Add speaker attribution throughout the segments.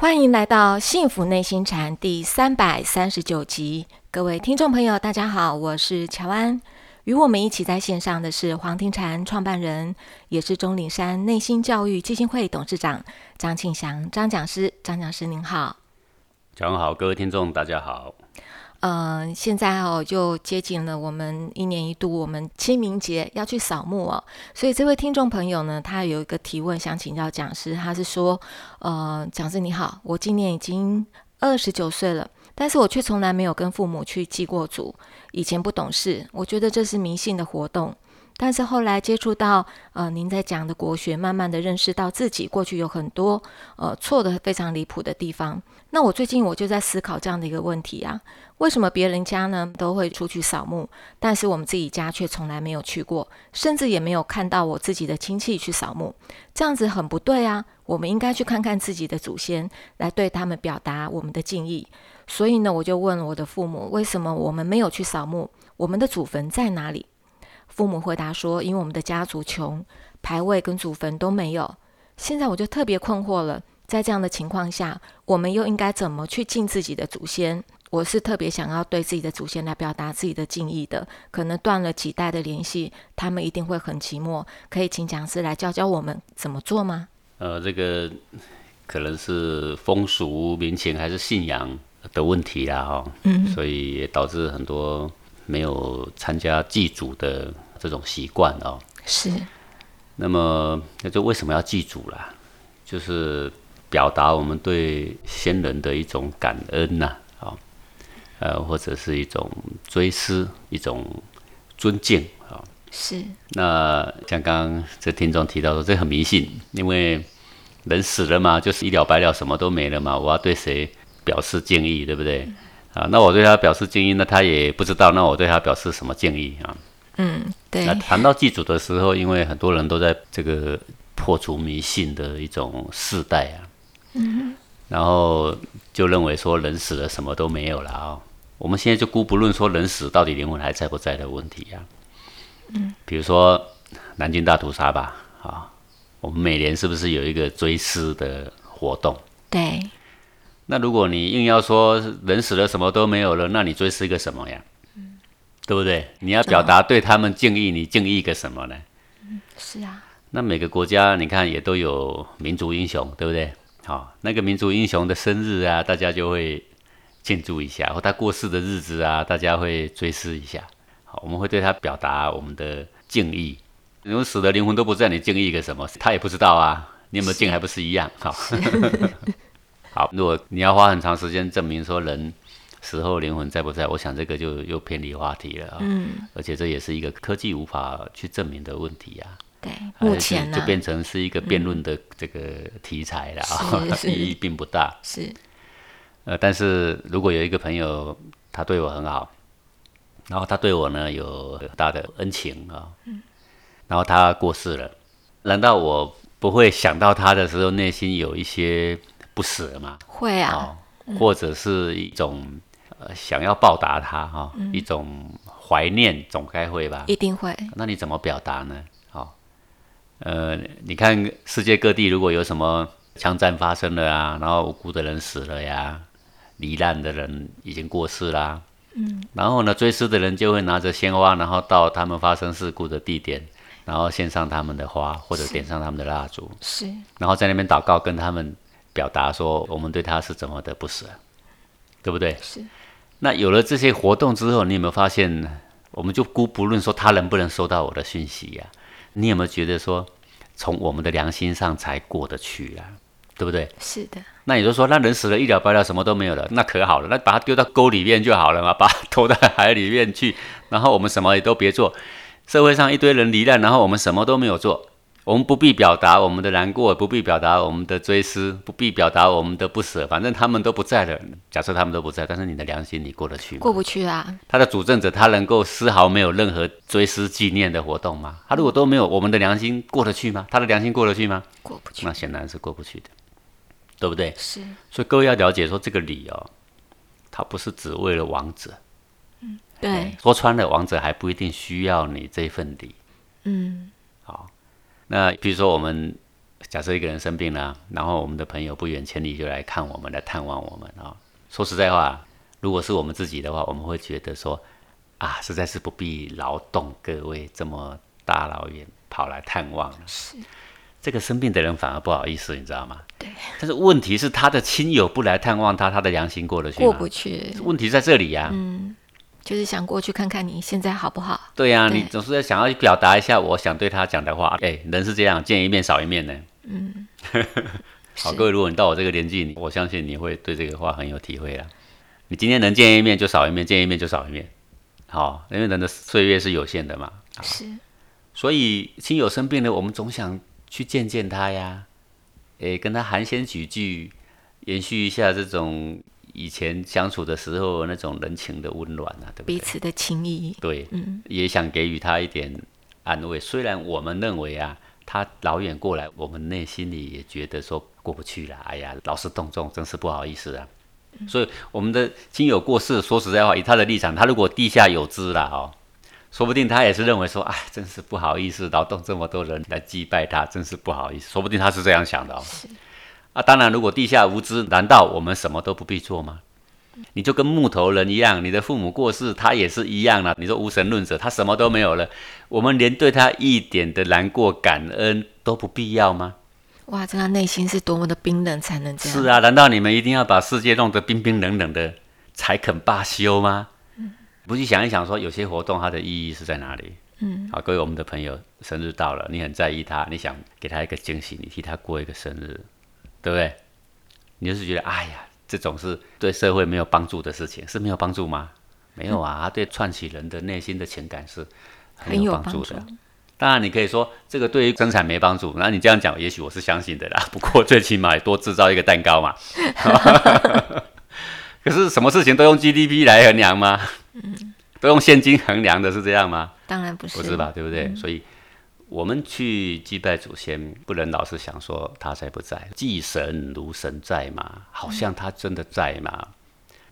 Speaker 1: 欢迎来到《幸福内心禅》第三百三十九集，各位听众朋友，大家好，我是乔安。与我们一起在线上的是黄庭禅创办人，也是钟岭山内心教育基金会董事长张庆祥张讲师。张讲师您好，
Speaker 2: 讲好，各位听众大家好。
Speaker 1: 嗯，现在哦，就接近了我们一年一度我们清明节要去扫墓哦，所以这位听众朋友呢，他有一个提问想请教讲师，他是说，呃，讲师你好，我今年已经二十九岁了，但是我却从来没有跟父母去祭过祖，以前不懂事，我觉得这是迷信的活动。但是后来接触到呃您在讲的国学，慢慢的认识到自己过去有很多呃错的非常离谱的地方。那我最近我就在思考这样的一个问题啊，为什么别人家呢都会出去扫墓，但是我们自己家却从来没有去过，甚至也没有看到我自己的亲戚去扫墓，这样子很不对啊。我们应该去看看自己的祖先，来对他们表达我们的敬意。所以呢，我就问我的父母，为什么我们没有去扫墓？我们的祖坟在哪里？父母回答说：“因为我们的家族穷，牌位跟祖坟都没有。”现在我就特别困惑了，在这样的情况下，我们又应该怎么去敬自己的祖先？我是特别想要对自己的祖先来表达自己的敬意的。可能断了几代的联系，他们一定会很寂寞。可以请讲师来教教我们怎么做吗？
Speaker 2: 呃，这个可能是风俗民情还是信仰的问题啦，哈，嗯，所以也导致很多没有参加祭祖的。这种习惯哦，
Speaker 1: 是。
Speaker 2: 那么，那就为什么要祭祖啦？就是表达我们对先人的一种感恩呐，啊，呃，或者是一种追思、一种尊敬啊。
Speaker 1: 是。
Speaker 2: 那像刚刚这听众提到说，这很迷信，因为人死了嘛，就是一了百了，什么都没了嘛。我要对谁表示敬意，对不对？啊，那我对他表示敬意，那他也不知道，那我对他表示什么敬意啊？
Speaker 1: 嗯，对。
Speaker 2: 那谈到祭祖的时候，因为很多人都在这个破除迷信的一种世代啊，嗯，然后就认为说人死了什么都没有了啊。我们现在就姑不论说人死到底灵魂还在不在的问题啊，嗯，比如说南京大屠杀吧，啊，我们每年是不是有一个追思的活动？
Speaker 1: 对。
Speaker 2: 那如果你硬要说人死了什么都没有了，那你追思一个什么呀？对不对？你要表达对他们敬意，你敬意个什么呢？
Speaker 1: 嗯，是啊。
Speaker 2: 那每个国家你看也都有民族英雄，对不对？好，那个民族英雄的生日啊，大家就会庆祝一下；或他过世的日子啊，大家会追思一下。好，我们会对他表达我们的敬意。如果死的灵魂都不在，你敬意个什么？他也不知道啊。你有没有敬，还不是一样？好，好。如果你要花很长时间证明说人。死后灵魂在不在？我想这个就又偏离话题了啊！嗯，而且这也是一个科技无法去证明的问题啊。
Speaker 1: 对，目前
Speaker 2: 就变成是一个辩论的这个题材了啊，意义并不大。
Speaker 1: 是，
Speaker 2: 呃，但是如果有一个朋友他对我很好，然后他对我呢有很大的恩情啊，嗯，然后他过世了，难道我不会想到他的时候内心有一些不舍吗？
Speaker 1: 会啊，
Speaker 2: 或者是一种。呃，想要报答他哈，一种怀念总该会吧？
Speaker 1: 一定会。
Speaker 2: 那你怎么表达呢？好，呃，你看世界各地如果有什么枪战发生了啊，然后无辜的人死了呀，罹难的人已经过世啦，嗯，然后呢，追思的人就会拿着鲜花，然后到他们发生事故的地点，然后献上他们的花或者点上他们的蜡烛，
Speaker 1: 是，
Speaker 2: 然后在那边祷告，跟他们表达说我们对他是怎么的不舍，对不对？
Speaker 1: 是。
Speaker 2: 那有了这些活动之后，你有没有发现，我们就姑不论说他能不能收到我的讯息呀？你有没有觉得说，从我们的良心上才过得去啊？对不对？
Speaker 1: 是的。
Speaker 2: 那你就说，那人死了，一了百了，什么都没有了，那可好了，那把他丢到沟里面就好了嘛，把他投到海里面去，然后我们什么也都别做，社会上一堆人离难，然后我们什么都没有做。我们不必表达我们的难过，不必表达我们的追思，不必表达我们的不舍，反正他们都不在了。假设他们都不在，但是你的良心你过得去吗？
Speaker 1: 过不去啊。
Speaker 2: 他的主政者他能够丝毫没有任何追思纪念的活动吗？他如果都没有，我们的良心过得去吗？他的良心过得去吗？
Speaker 1: 过不去。
Speaker 2: 那显然是过不去的，对不对？
Speaker 1: 是。
Speaker 2: 所以各位要了解说这个理哦，他不是只为了王者。
Speaker 1: 嗯，对。
Speaker 2: 说穿了，王者还不一定需要你这份礼。
Speaker 1: 嗯。
Speaker 2: 好。那比如说，我们假设一个人生病了，然后我们的朋友不远千里就来看我们，来探望我们啊。说实在话，如果是我们自己的话，我们会觉得说啊，实在是不必劳动各位这么大老远跑来探望。
Speaker 1: 是
Speaker 2: 这个生病的人反而不好意思，你知道吗？
Speaker 1: 对。
Speaker 2: 但是问题是他的亲友不来探望他，他的良心过得去吗？
Speaker 1: 过不去。
Speaker 2: 问题在这里呀。
Speaker 1: 嗯。就是想过去看看你现在好不好？
Speaker 2: 对呀，你总是在想要表达一下我想对他讲的话。哎，人是这样，见一面少一面呢。嗯。好，各位，如果你到我这个年纪，我相信你会对这个话很有体会了。你今天能见一面就少一面，见一面就少一面。好，因为人的岁月是有限的嘛。
Speaker 1: 是。
Speaker 2: 所以亲友生病了，我们总想去见见他呀，诶，跟他寒暄几句，延续一下这种。以前相处的时候，那种人情的温暖啊，对不对？
Speaker 1: 彼此的情谊。
Speaker 2: 对，嗯，也想给予他一点安慰。虽然我们认为啊，他老远过来，我们内心里也觉得说过不去了。哎呀，劳师动众，真是不好意思啊。所以我们的亲友过世，说实在话，以他的立场，他如果地下有知了哦，说不定他也是认为说，哎，真是不好意思，劳动这么多人来祭拜他，真是不好意思。说不定他是这样想的哦。啊，当然，如果地下无知，难道我们什么都不必做吗？你就跟木头人一样，你的父母过世，他也是一样了。你说无神论者，他什么都没有了，我们连对他一点的难过、感恩都不必要吗？
Speaker 1: 哇，这个内心是多么的冰冷，才能这样？
Speaker 2: 是啊，难道你们一定要把世界弄得冰冰冷冷的才肯罢休吗？嗯，不去想一想，说有些活动它的意义是在哪里？嗯，好，各位我们的朋友，生日到了，你很在意他，你想给他一个惊喜，你替他过一个生日。对不对？你就是觉得，哎呀，这种是对社会没有帮助的事情，是没有帮助吗？没有啊，它对串起人的内心的情感是很有帮助的。当然，你可以说这个对于生产没帮助，那你这样讲，也许我是相信的啦。不过最起码多制造一个蛋糕嘛。可是什么事情都用 GDP 来衡量吗？嗯，都用现金衡量的是这样吗？
Speaker 1: 当然不是，
Speaker 2: 不是吧？对不对？所以。我们去祭拜祖先，不能老是想说他在不在，祭神如神在嘛，好像他真的在嘛。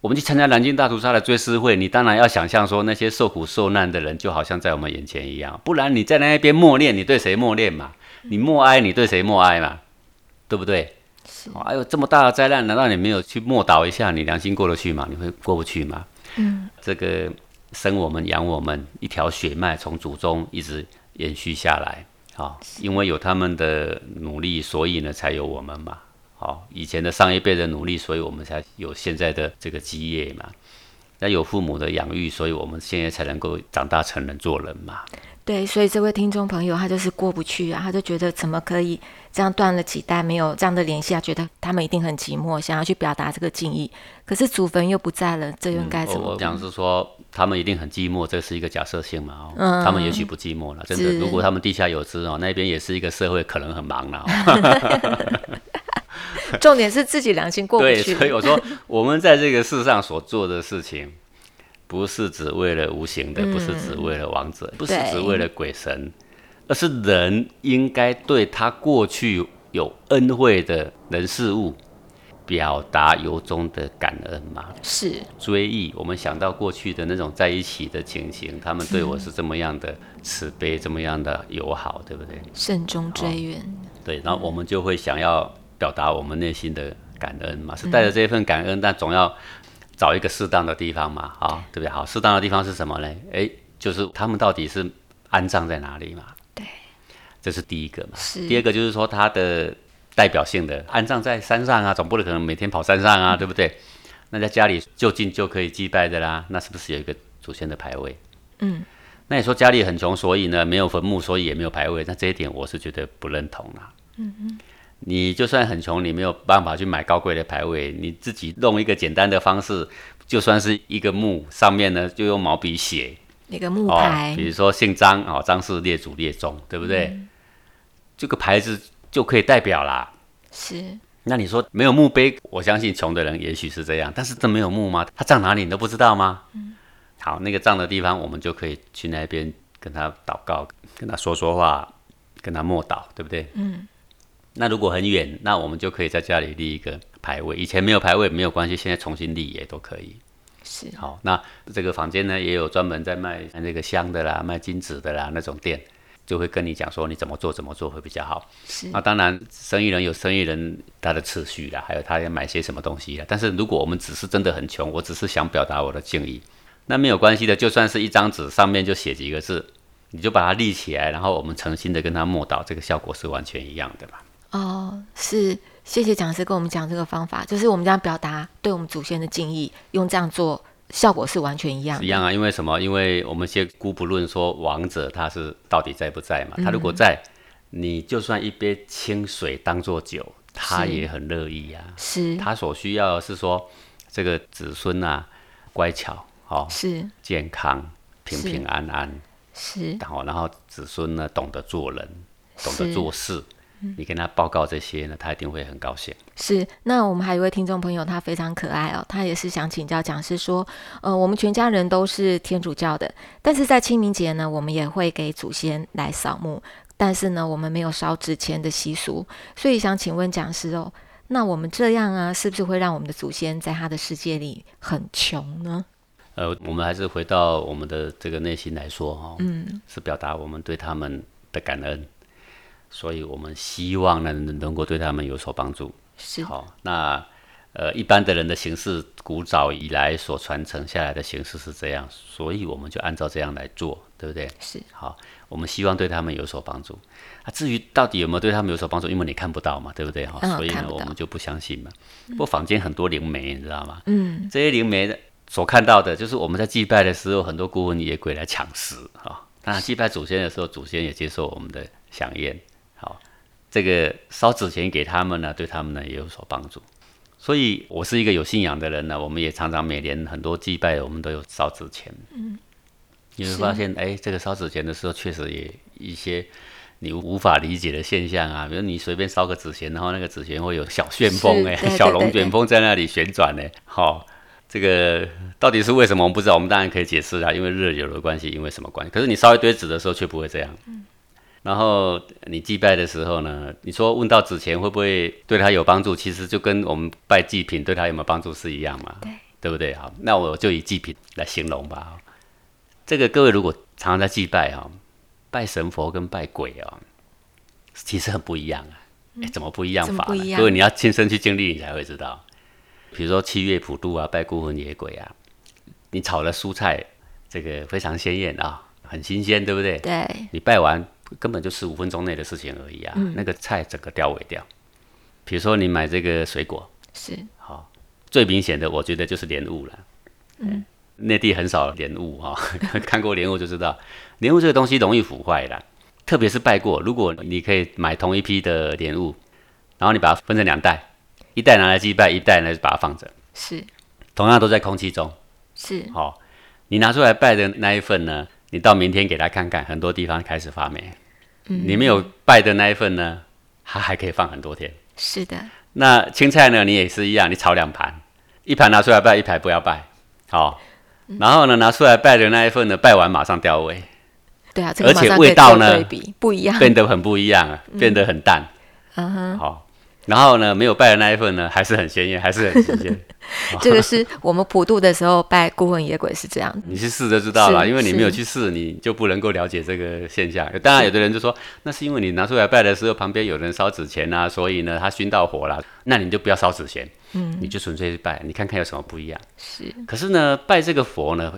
Speaker 2: 我们去参加南京大屠杀的追思会，你当然要想象说那些受苦受难的人就好像在我们眼前一样，不然你在那边默念，你对谁默念嘛？你默哀，你对谁默哀嘛？对不对？是。哎呦，这么大的灾难，难道你没有去默祷一下？你良心过得去吗？你会过不去吗？嗯。这个生我们养我们一条血脉，从祖宗一直。延续下来，好，因为有他们的努力，所以呢才有我们嘛。好，以前的上一辈的努力，所以我们才有现在的这个基业嘛。那有父母的养育，所以我们现在才能够长大成人做人嘛。
Speaker 1: 对，所以这位听众朋友他就是过不去啊，他就觉得怎么可以这样断了几代没有这样的联系啊？觉得他们一定很寂寞，想要去表达这个敬意。可是祖坟又不在了，这又该怎么？
Speaker 2: 我讲是说。他们一定很寂寞，这是一个假设性嘛？哦，他们也许不寂寞了，真的。如果他们地下有知哦，那边也是一个社会，可能很忙了。
Speaker 1: 重点是自己良心过不去。
Speaker 2: 对，所以我说，我们在这个世上所做的事情，不是只为了无形的，不是只为了王者，不是只为了鬼神，而是人应该对他过去有恩惠的人事物。表达由衷的感恩嘛，
Speaker 1: 是
Speaker 2: 追忆。我们想到过去的那种在一起的情形，他们对我是这么样的慈悲，这么样的友好，对不对？
Speaker 1: 慎终追远。
Speaker 2: 对，然后我们就会想要表达我们内心的感恩嘛，是带着这一份感恩，但总要找一个适当的地方嘛，啊，对不对？好，适当的地方是什么呢？哎，就是他们到底是安葬在哪里嘛？
Speaker 1: 对，
Speaker 2: 这是第一个嘛。
Speaker 1: 是。
Speaker 2: 第二个就是说他的。代表性的安葬在山上啊，总不能可能每天跑山上啊，对不对？那在家里就近就可以祭拜的啦，那是不是有一个祖先的牌位？嗯，那你说家里很穷，所以呢没有坟墓，所以也没有牌位，那这一点我是觉得不认同啦。嗯嗯，你就算很穷，你没有办法去买高贵的牌位，你自己弄一个简单的方式，就算是一个墓上面呢，就用毛笔写
Speaker 1: 一个木牌，
Speaker 2: 比如说姓张哦，张氏列祖列宗，对不对？这个牌子。就可以代表啦。
Speaker 1: 是。
Speaker 2: 那你说没有墓碑，我相信穷的人也许是这样，但是真没有墓吗？他葬哪里你都不知道吗？嗯。好，那个葬的地方，我们就可以去那边跟他祷告，跟他说说话，跟他默祷，对不对？嗯。那如果很远，那我们就可以在家里立一个牌位。以前没有牌位没有关系，现在重新立也都可以。
Speaker 1: 是。
Speaker 2: 好，那这个房间呢，也有专门在卖那个香的啦，卖金纸的啦那种店。就会跟你讲说你怎么做怎么做会比较好。
Speaker 1: 是
Speaker 2: 那当然，生意人有生意人他的次序啦，还有他要买些什么东西啦。但是如果我们只是真的很穷，我只是想表达我的敬意，那没有关系的，就算是一张纸上面就写几个字，你就把它立起来，然后我们诚心的跟他默祷，这个效果是完全一样的嘛。
Speaker 1: 哦，是，谢谢讲师跟我们讲这个方法，就是我们这样表达对我们祖先的敬意，用这样做，效果是完全一样的。
Speaker 2: 一样啊，因为什么？因为我们先姑不论说王者他是到底在不在嘛，他如果在，你就算一杯清水当做酒，他也很乐意啊。
Speaker 1: 是
Speaker 2: 他所需要的是说这个子孙啊乖巧哦，
Speaker 1: 是
Speaker 2: 健康平平安安，
Speaker 1: 是
Speaker 2: 然后然后子孙呢懂得做人，懂得做事。你跟他报告这些呢，他一定会很高兴。
Speaker 1: 是，那我们还有一位听众朋友，他非常可爱哦，他也是想请教讲师说，呃，我们全家人都是天主教的，但是在清明节呢，我们也会给祖先来扫墓，但是呢，我们没有烧纸钱的习俗，所以想请问讲师哦，那我们这样啊，是不是会让我们的祖先在他的世界里很穷呢？
Speaker 2: 呃，我们还是回到我们的这个内心来说哈、哦，
Speaker 1: 嗯，
Speaker 2: 是表达我们对他们的感恩，所以我们希望呢能够对他们有所帮助。
Speaker 1: 是
Speaker 2: 好，那呃一般的人的形式，古早以来所传承下来的形式是这样，所以我们就按照这样来做，对不对？
Speaker 1: 是
Speaker 2: 好，我们希望对他们有所帮助。啊，至于到底有没有对他们有所帮助，因为你看不到嘛，对不对？哈、
Speaker 1: 嗯
Speaker 2: 所以呢，我们就不相信嘛。不过坊间很多灵媒，你知道吗？
Speaker 1: 嗯，
Speaker 2: 这些灵媒所看到的，就是我们在祭拜的时候，很多孤魂野鬼来抢食啊。当然，祭拜祖先的时候，祖先也接受我们的响应。好，这个烧纸钱给他们呢，对他们呢也有所帮助。所以我是一个有信仰的人呢，我们也常常每年很多祭拜，我们都有烧纸钱。嗯，你会发现，哎，这个烧纸钱的时候，确实也一些你无法理解的现象啊，比如你随便烧个纸钱，然后那个纸钱会有小旋风，哎小龙卷风在那里旋转呢。好、这个到底是为什么我们不知道，我们当然可以解释啊，因为热油的关系，因为什么关系？可是你烧一堆纸的时候却不会这样。然后你祭拜的时候呢，你说问到纸钱会不会对他有帮助？其实就跟我们拜祭品对他有没有帮助是一样嘛，
Speaker 1: 对
Speaker 2: 对不对？好，那我就以祭品来形容吧。这个各位如果常常在祭拜哈，拜神佛跟拜鬼哦，其实很不一样啊。哎，怎么不一样法呢？各位你要亲身去经历，你才会知道。比如说七月普渡啊，拜孤魂野鬼啊，你炒了蔬菜这个非常鲜艳啊，很新鲜，对不对？
Speaker 1: 对，
Speaker 2: 你拜完根本就十五分钟内的事情而已啊，那个菜整个掉尾掉。比如说你买这个水果，
Speaker 1: 是好
Speaker 2: 最明显的我觉得就是莲雾了。嗯，内地很少莲雾哈、看过莲雾就知道，莲雾这个东西容易腐坏的，特别是拜过。如果你可以买同一批的莲雾，然后你把它分成两袋，一袋拿来祭拜，一袋呢就把它放着，
Speaker 1: 是
Speaker 2: 同样都在空气中。
Speaker 1: 是
Speaker 2: 好、你拿出来拜的那一份呢，你到明天给他看看，很多地方开始发霉。你没有拜的那一份呢，它还可以放很多天。
Speaker 1: 是的，
Speaker 2: 那青菜呢，你也是一样，你炒两盘，一盘拿出来拜，一盘不要拜，好、然后呢，拿出来拜的那一份呢，拜完马上掉味，
Speaker 1: 对啊，这个
Speaker 2: 而且味道呢
Speaker 1: 不一样，
Speaker 2: 变得很不一样啊，变得很淡，
Speaker 1: 嗯哼。
Speaker 2: 好、然后呢，没有拜的那一份呢，还是很鲜艳，还是很新鲜。
Speaker 1: 这个是我们普渡的时候拜孤魂野鬼是这样，
Speaker 2: 你去试就知道了，因为你没有去试，你就不能够了解这个现象。当然，有的人就说，那是因为你拿出来拜的时候，旁边有人烧纸钱啊，所以呢，他熏到火了，那你就不要烧纸钱，
Speaker 1: 嗯，
Speaker 2: 你就纯粹去拜，你看看有什么不一样。
Speaker 1: 是
Speaker 2: 可是呢，拜这个佛呢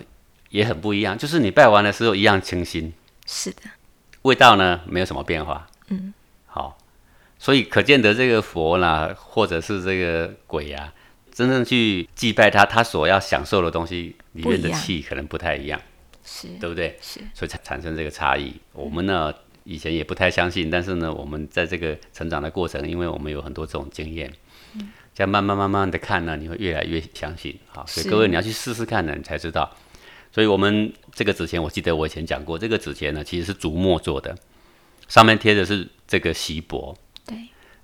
Speaker 2: 也很不一样，就是你拜完的时候一样清新，
Speaker 1: 是的，
Speaker 2: 味道呢没有什么变化。
Speaker 1: 嗯，
Speaker 2: 好，所以可见得这个佛啦，或者是这个鬼啊，真正去祭拜他，他所要享受的东西里面的气可能不太一样，
Speaker 1: 是
Speaker 2: 对不对？
Speaker 1: 是
Speaker 2: 所以才产生这个差异。我们呢以前也不太相信，但是呢，我们在这个成长的过程，因为我们有很多这种经验，这样慢慢慢慢的看呢，你会越来越相信。好，所以各位你要去试试看呢，你才知道。所以我们这个纸钱，我记得我以前讲过，这个纸钱呢其实是竹墨做的，上面贴的是这个锡箔。
Speaker 1: 对，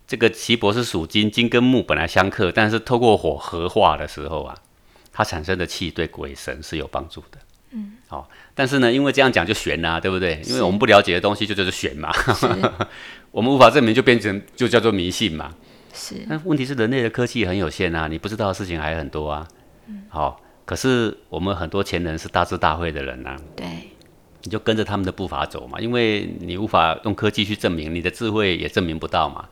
Speaker 2: 这个奇博是属金，金跟木本来相克，但是透过火合化的时候啊，它产生的气对鬼神是有帮助的。嗯，好、但是呢，因为这样讲就悬啦、对不对？因为我们不了解的东西就叫做悬嘛，我们无法证明就变成就叫做迷信嘛。
Speaker 1: 是。
Speaker 2: 但问题是人类的科技很有限啊，你不知道的事情还很多啊。嗯。好、可是我们很多前人是大智大慧的人呐、
Speaker 1: 对
Speaker 2: 你就跟着他们的步伐走嘛，因为你无法用科技去证明，你的智慧也证明不到嘛。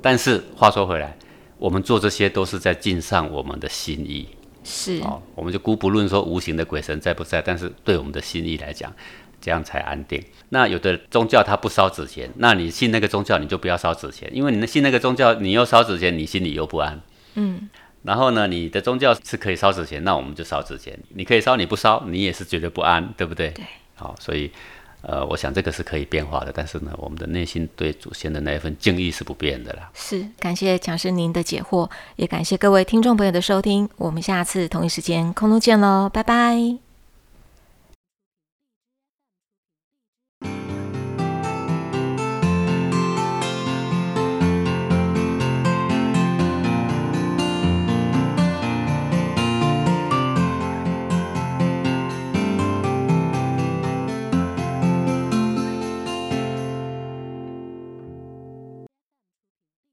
Speaker 2: 但是话说回来，我们做这些都是在尽上我们的心意。
Speaker 1: 是
Speaker 2: 哦，我们就姑不论说无形的鬼神在不在，但是对我们的心意来讲，这样才安定。那有的宗教它不烧纸钱，那你信那个宗教你就不要烧纸钱，因为你信那个宗教，你又烧纸钱，你心里又不安。
Speaker 1: 嗯，
Speaker 2: 然后呢，你的宗教是可以烧纸钱，那我们就烧纸钱。你可以烧，你不烧，你也是觉得不安，对不对？
Speaker 1: 对。
Speaker 2: 好，所以呃，我想这个是可以变化的，但是呢，我们的内心对祖先的那一份敬意是不变的啦。
Speaker 1: 是，感谢讲师您的解惑，也感谢各位听众朋友的收听，我们下次同一时间空中见喽，拜拜。